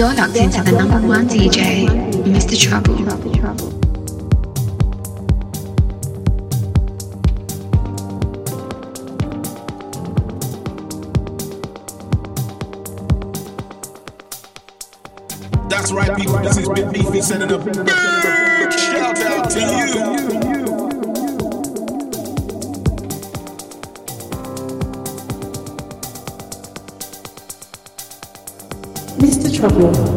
You're locked into the number one DJ, Mr. Trouble. That's right, people. This is Big Beefy sending a big shout out to you. Mr.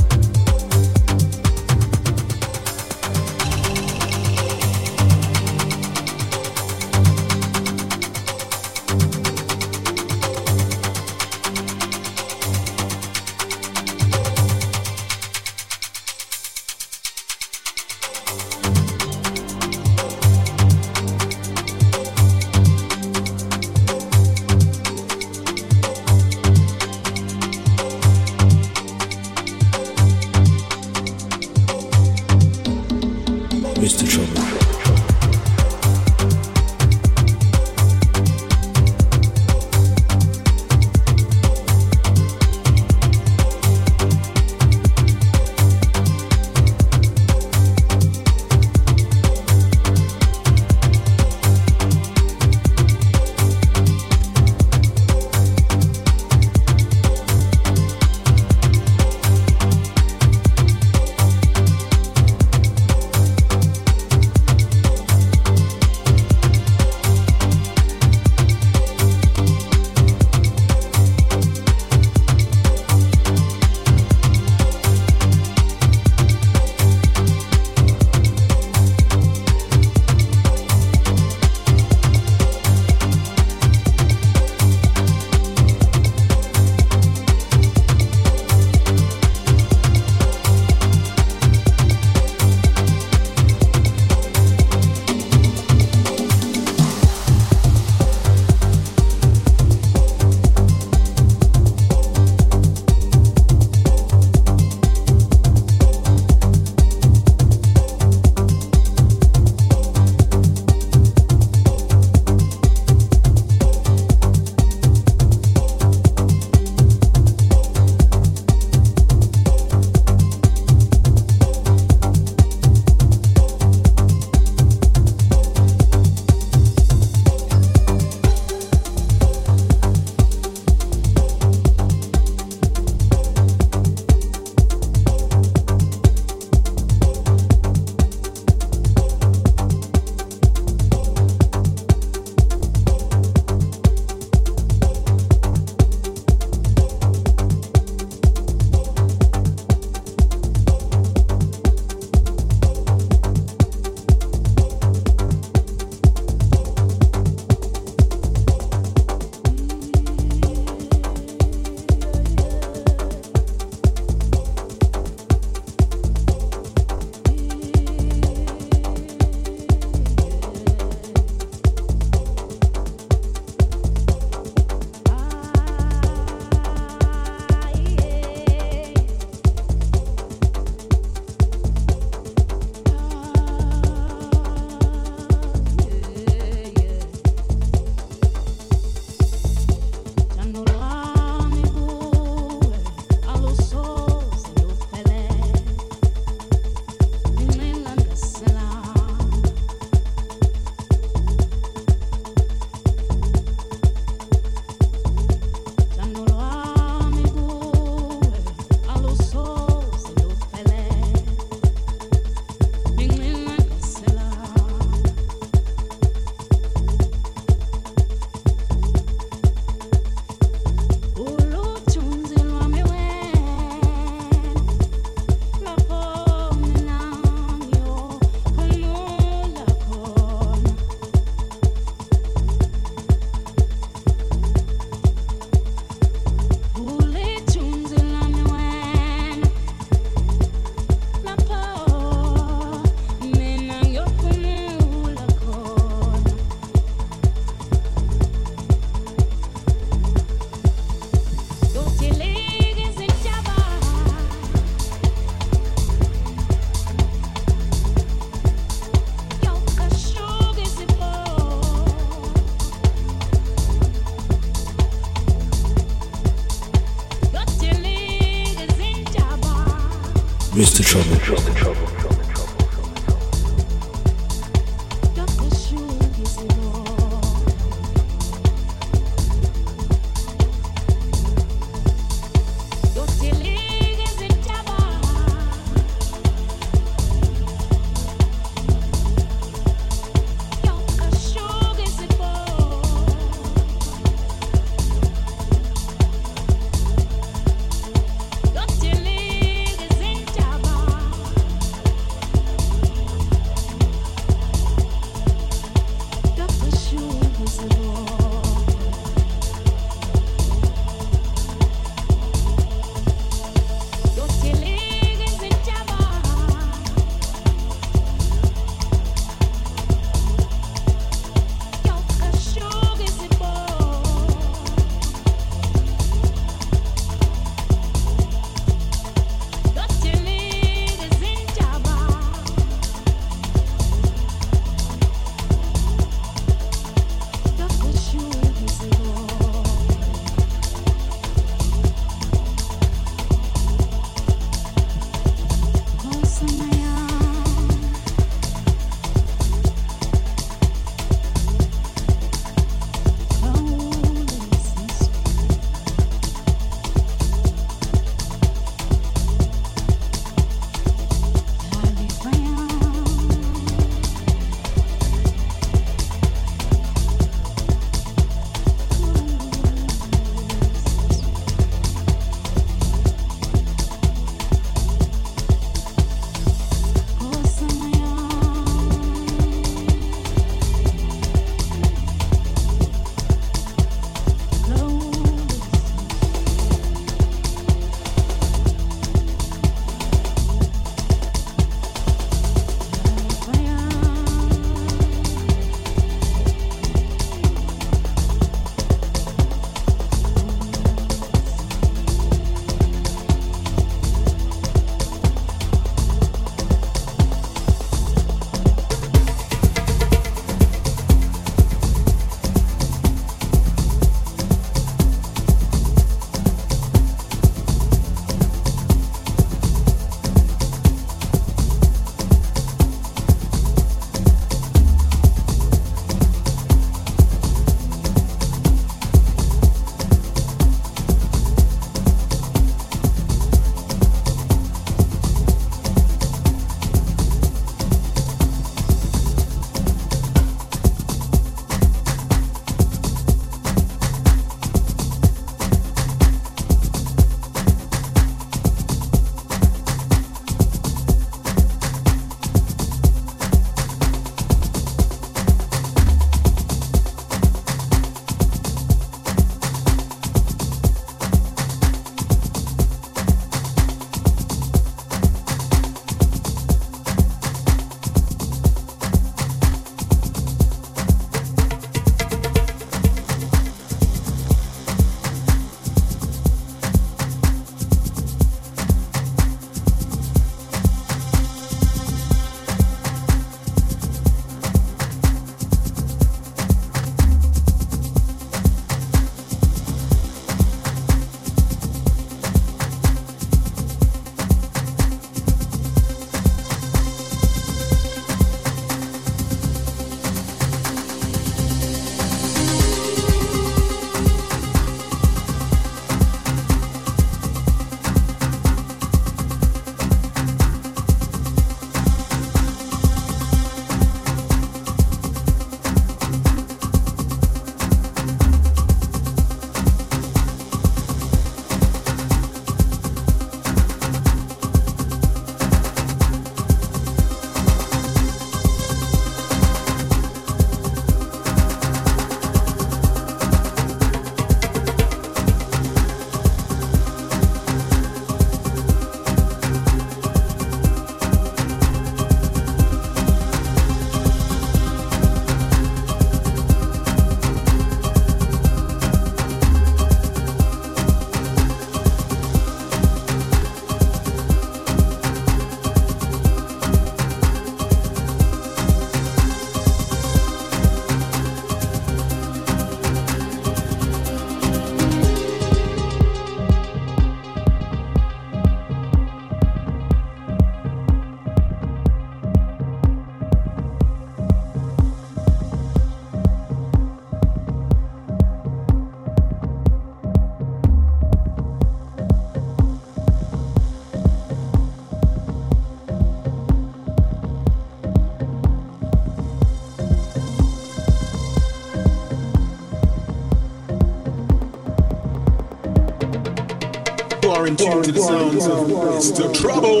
are in tune to the sounds of Mr. Trouble.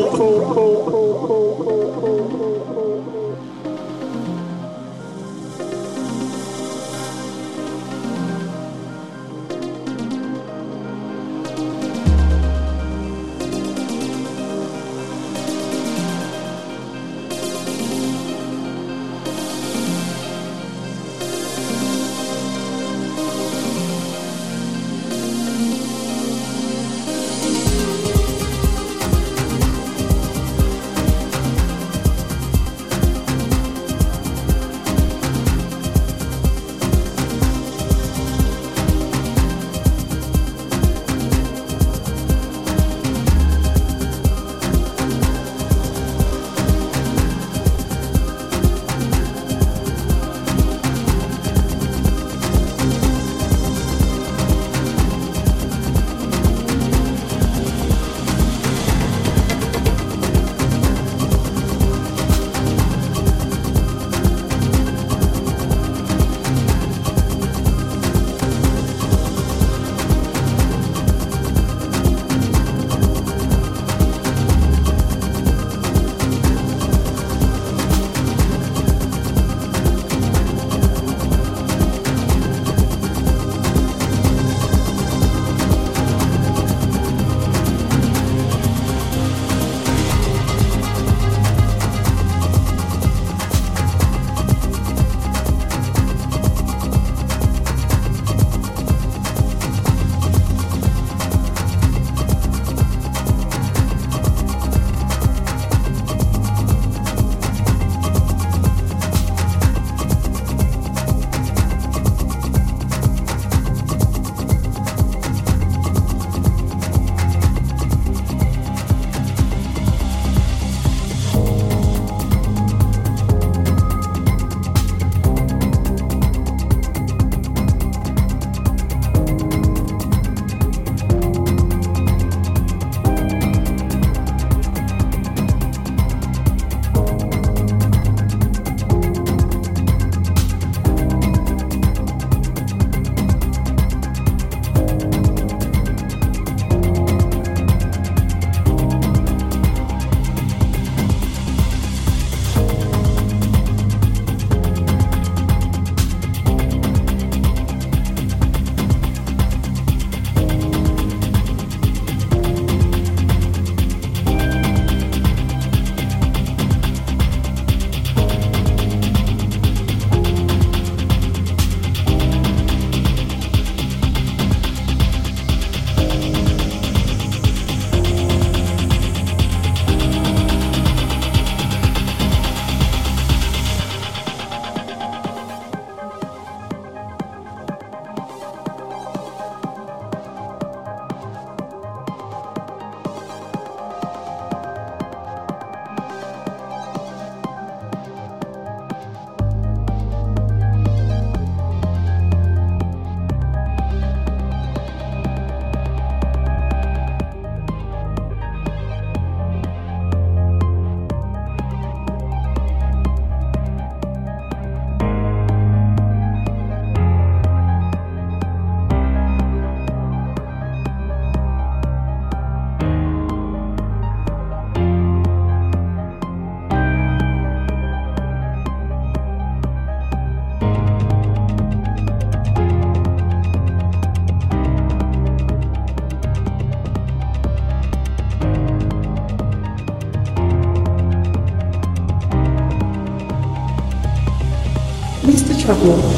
Mr.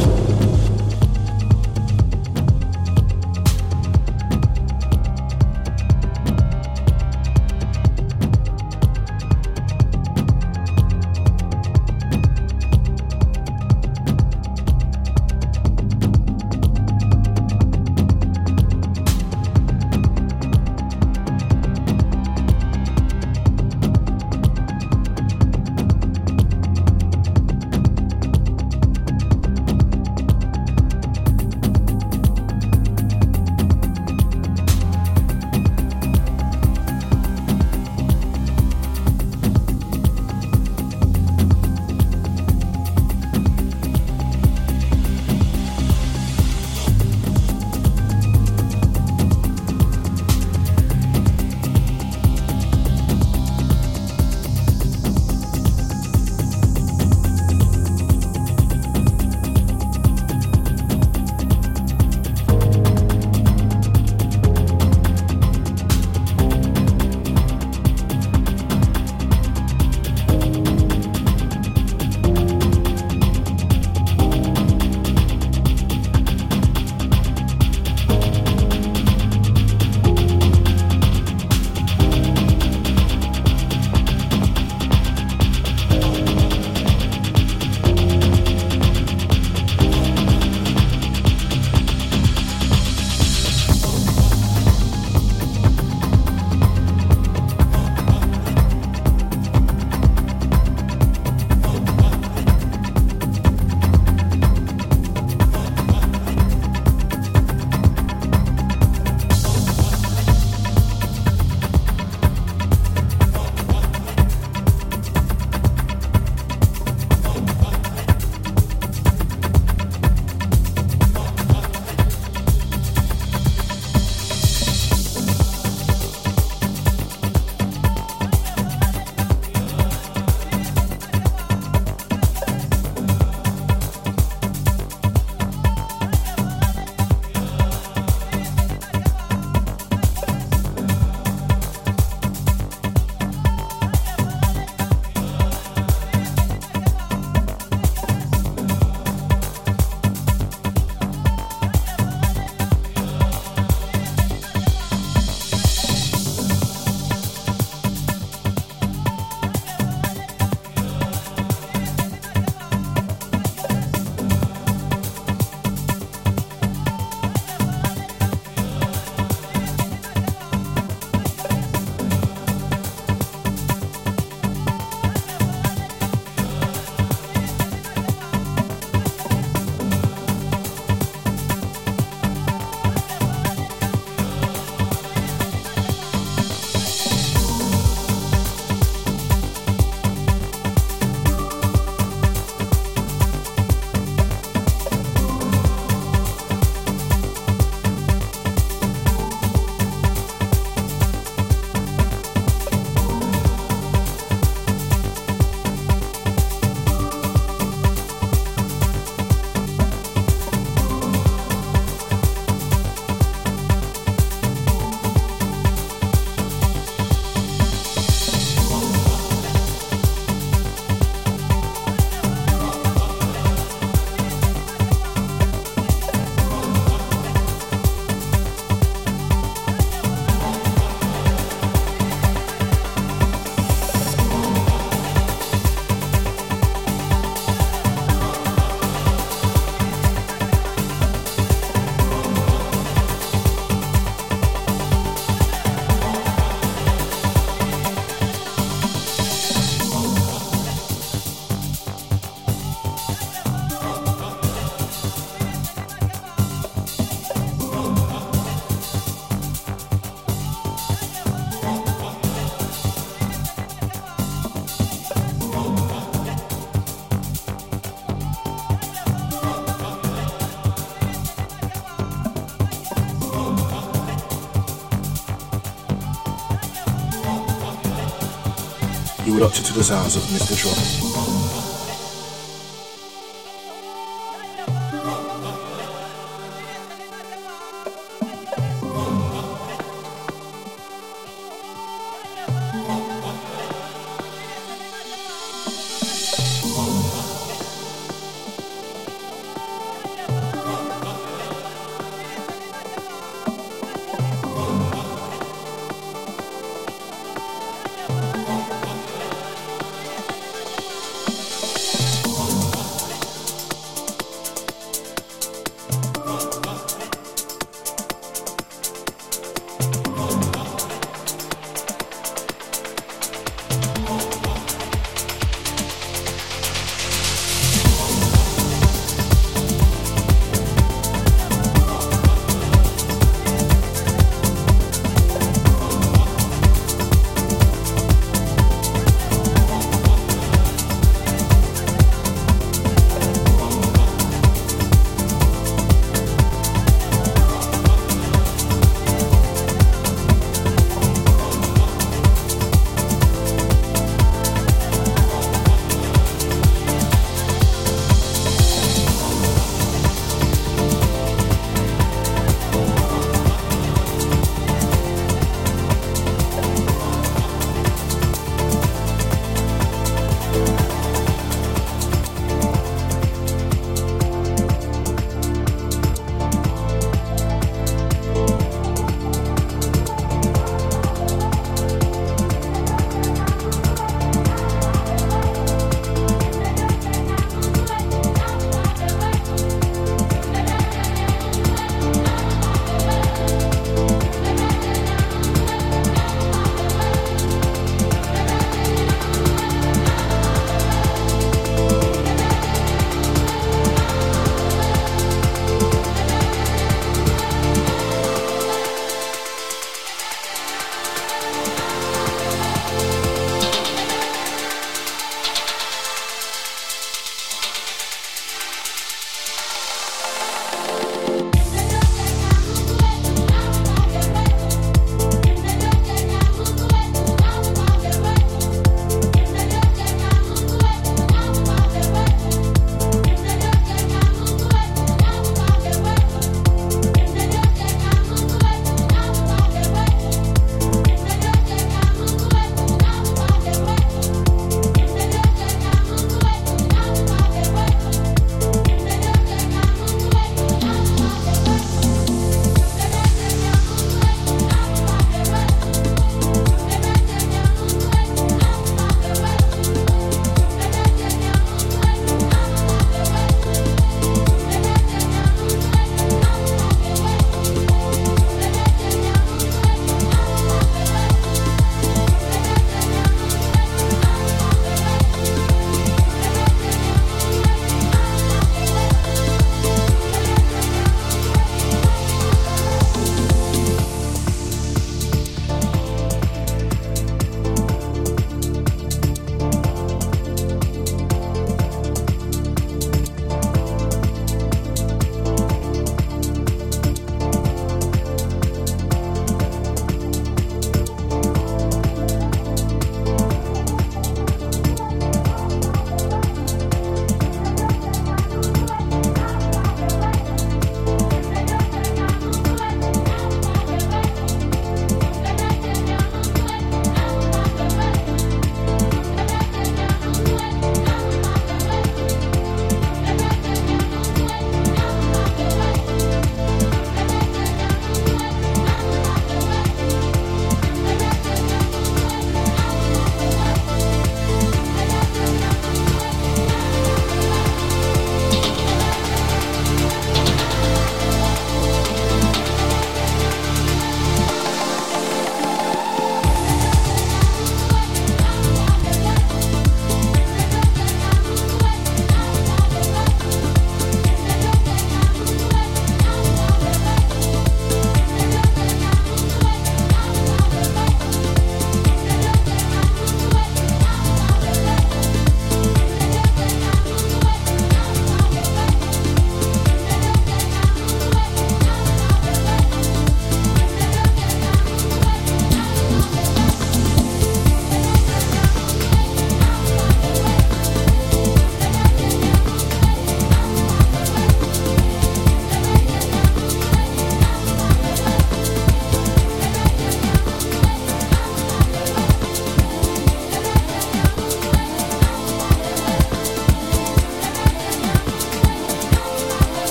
Were locked the sounds of Mr. Trouble.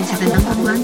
Into the number one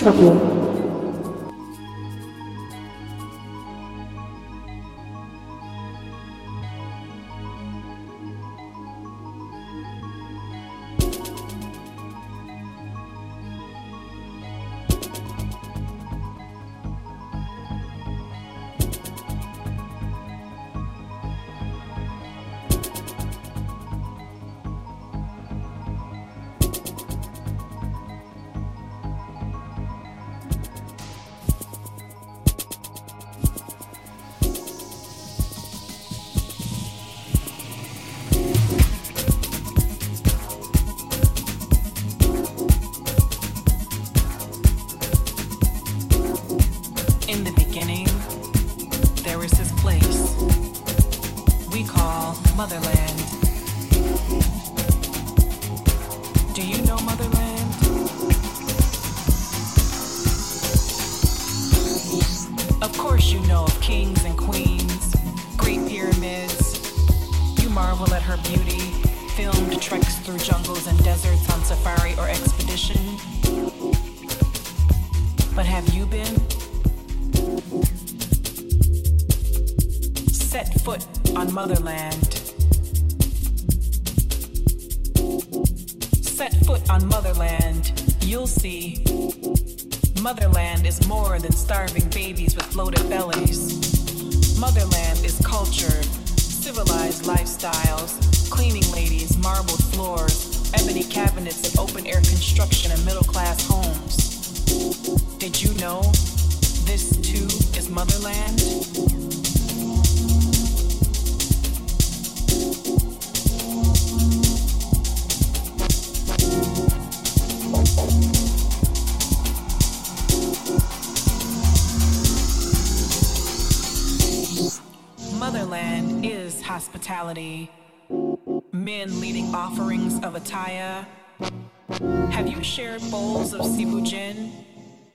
Trouble. Hospitality,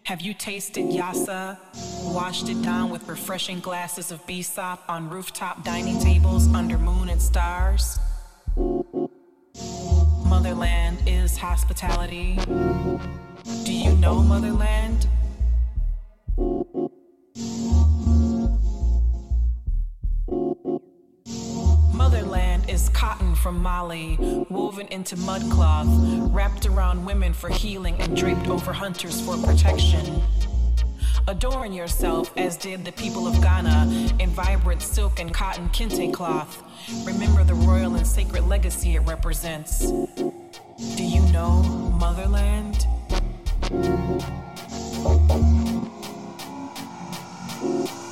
Have you tasted yassa, washed it down with refreshing glasses of bissap on rooftop dining tables under moon and stars? Motherland is hospitality. Do you know Motherland? is cotton from Mali, woven into mudcloth, wrapped around women for healing and draped over hunters for protection. Adorn yourself as did the people of Ghana in vibrant silk and cotton kente cloth. Remember the royal and sacred legacy it represents. Do you know motherland? Thank you.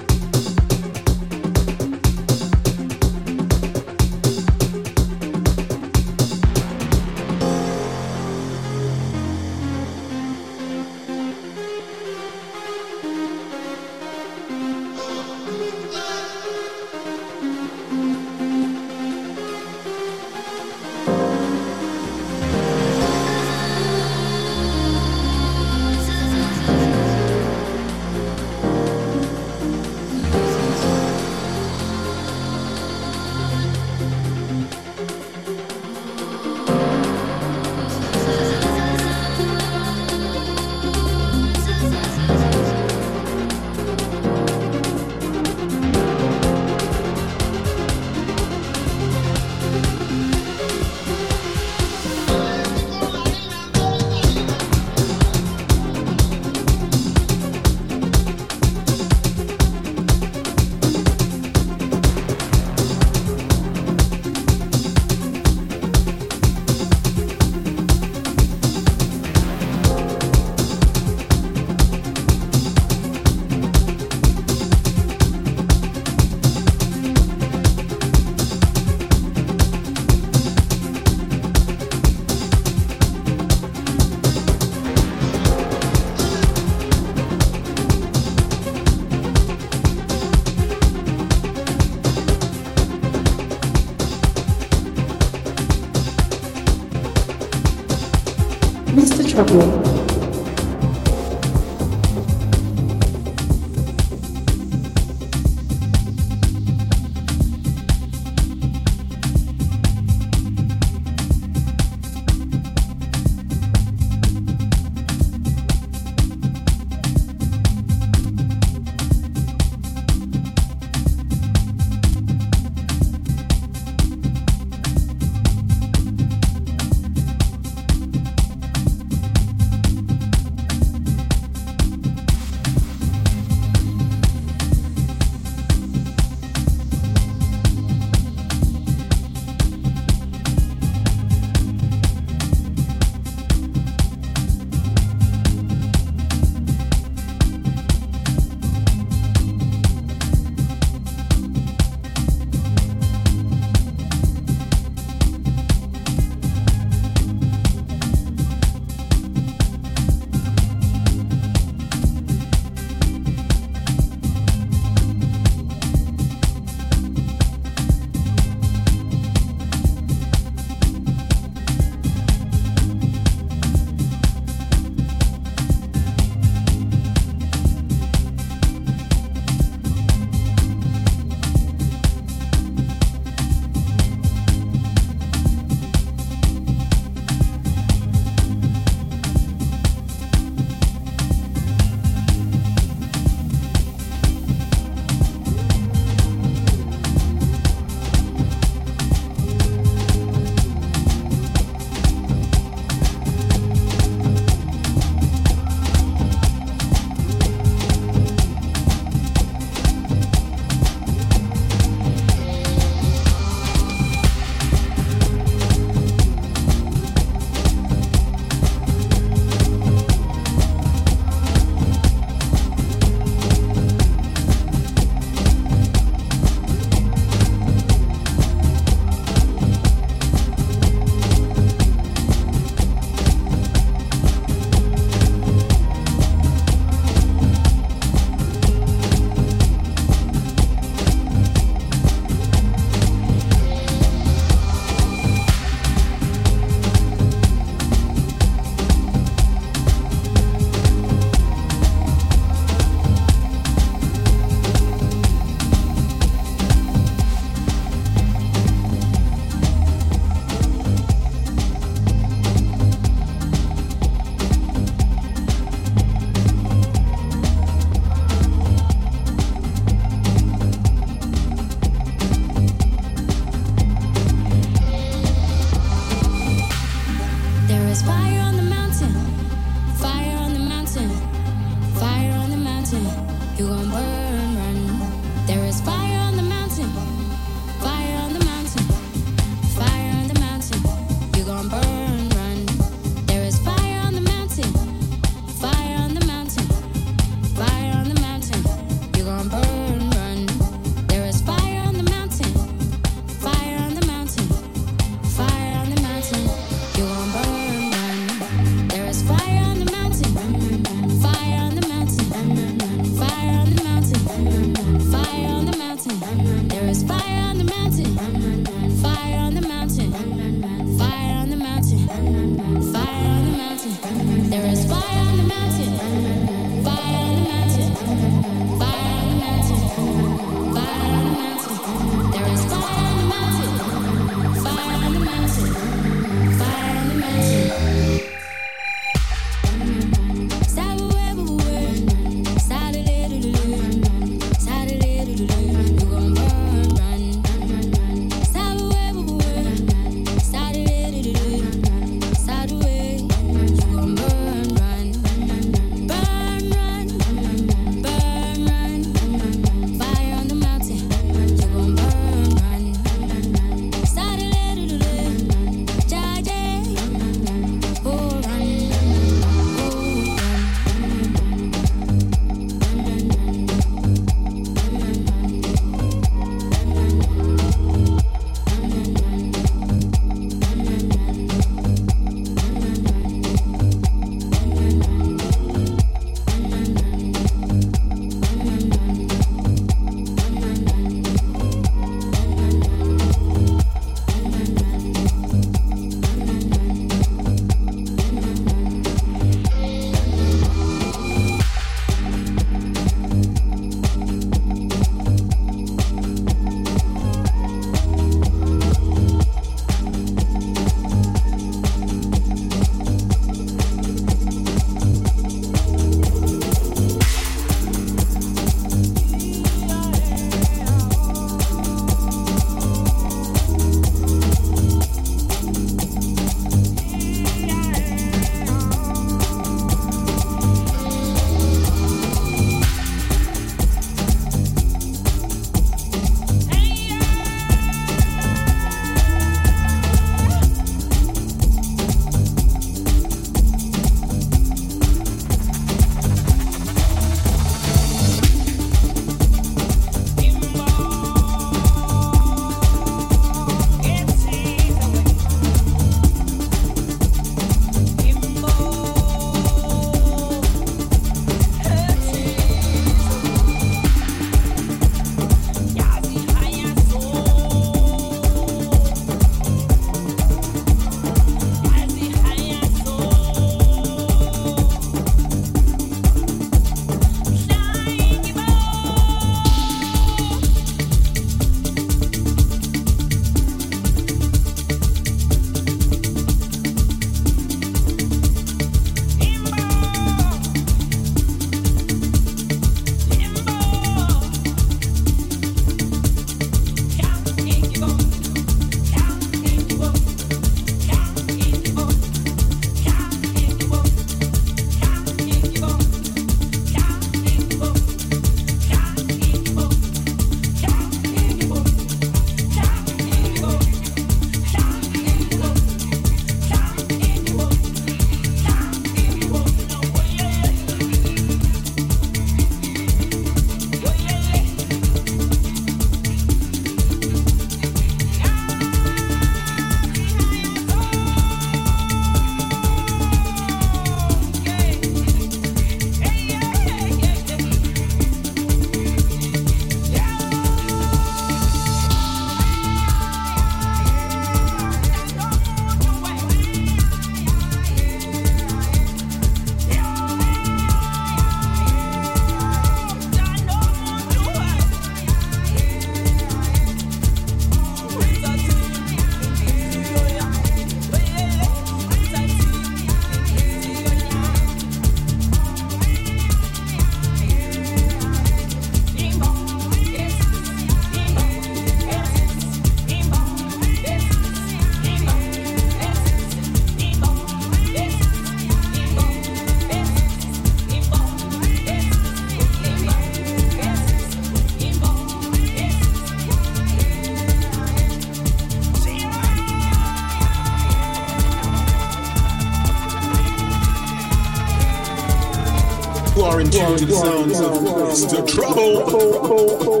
The sounds of Mr. Trouble.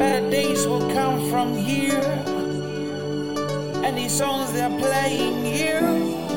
Better days will come from here, and these songs they're playing here.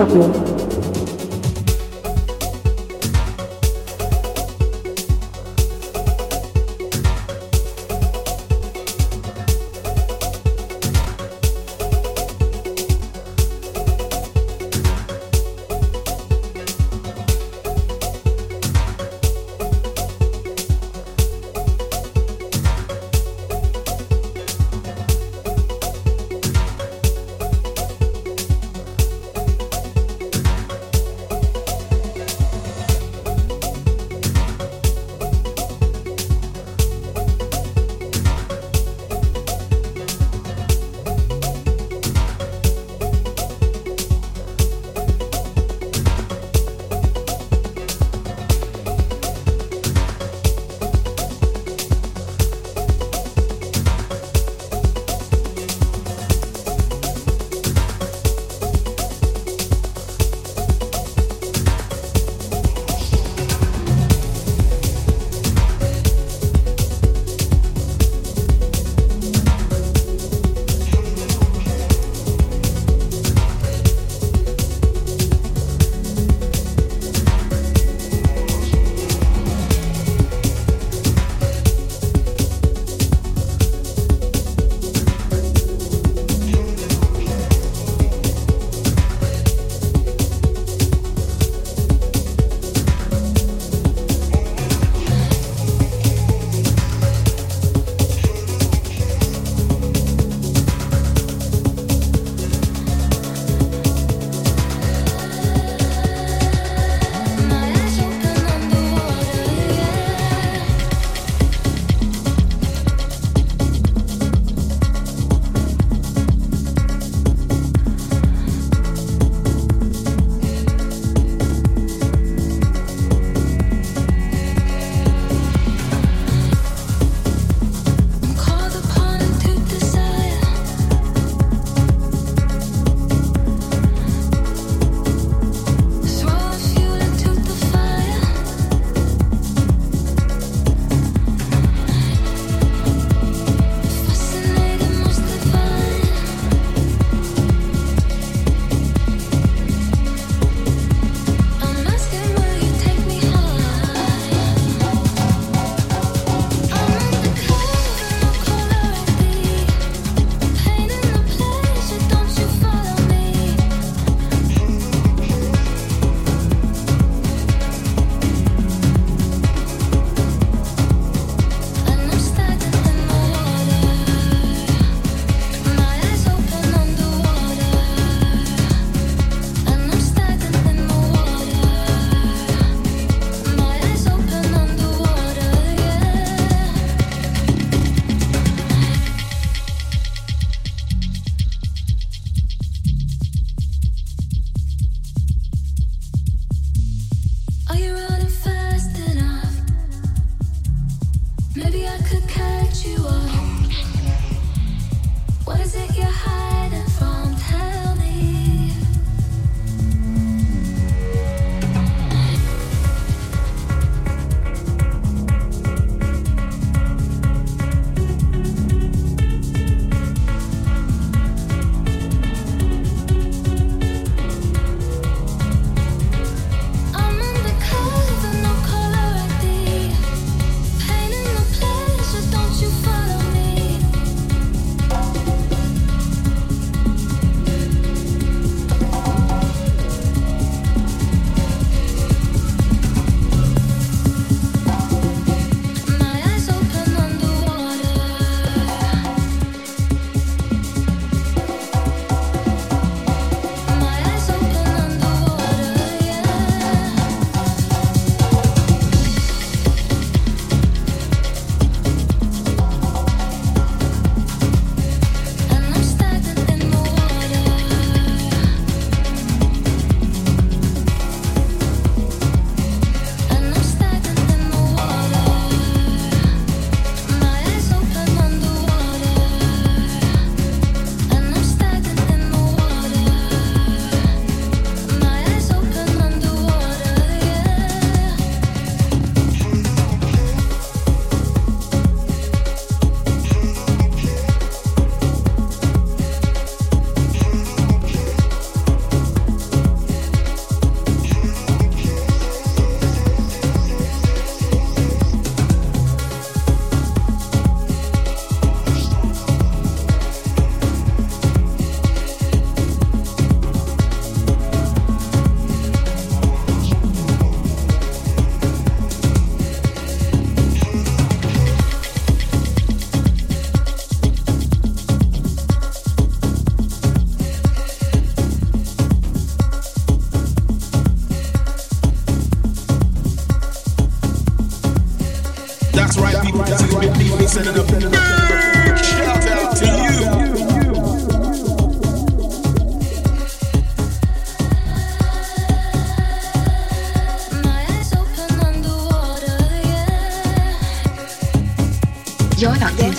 Mr.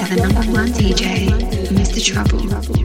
The number one DJ, Mr. Trouble.